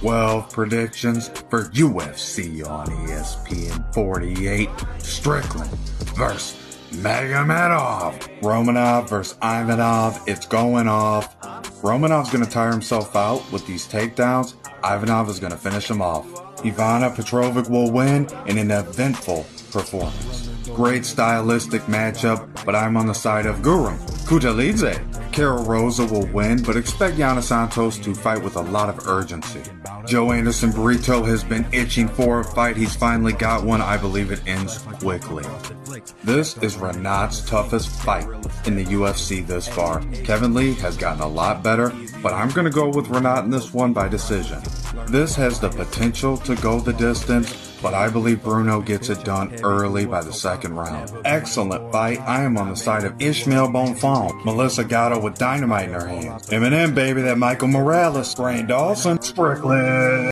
12 predictions for UFC on ESPN 48. Strickland versus Magomedov. Romanov versus Ivanov. It's going off. Romanov's going to tire himself out with these takedowns. Ivanov is going to finish him off. Ivana Petrovic will win in an eventful performance. Great stylistic matchup, but I'm on the side of Guram Kutateladze. Karol Rosa will win, but expect Yana Santos to fight with a lot of urgency. Joanderson Brito has been itching for a fight. He's finally got one. I believe it ends quickly. This is Rinat's toughest fight in the UFC this far. Kevin Lee has gotten a lot better, but I'm going to go with Renat in this one by decision. This has the potential to go the distance, but I believe Bruno gets it done early by the second round. Excellent fight. I am on the side of Ismael Bonfim. Melissa Gatto with dynamite in her hands. Eminem, baby, that Michael Morales. Brain Dawson. Strickland.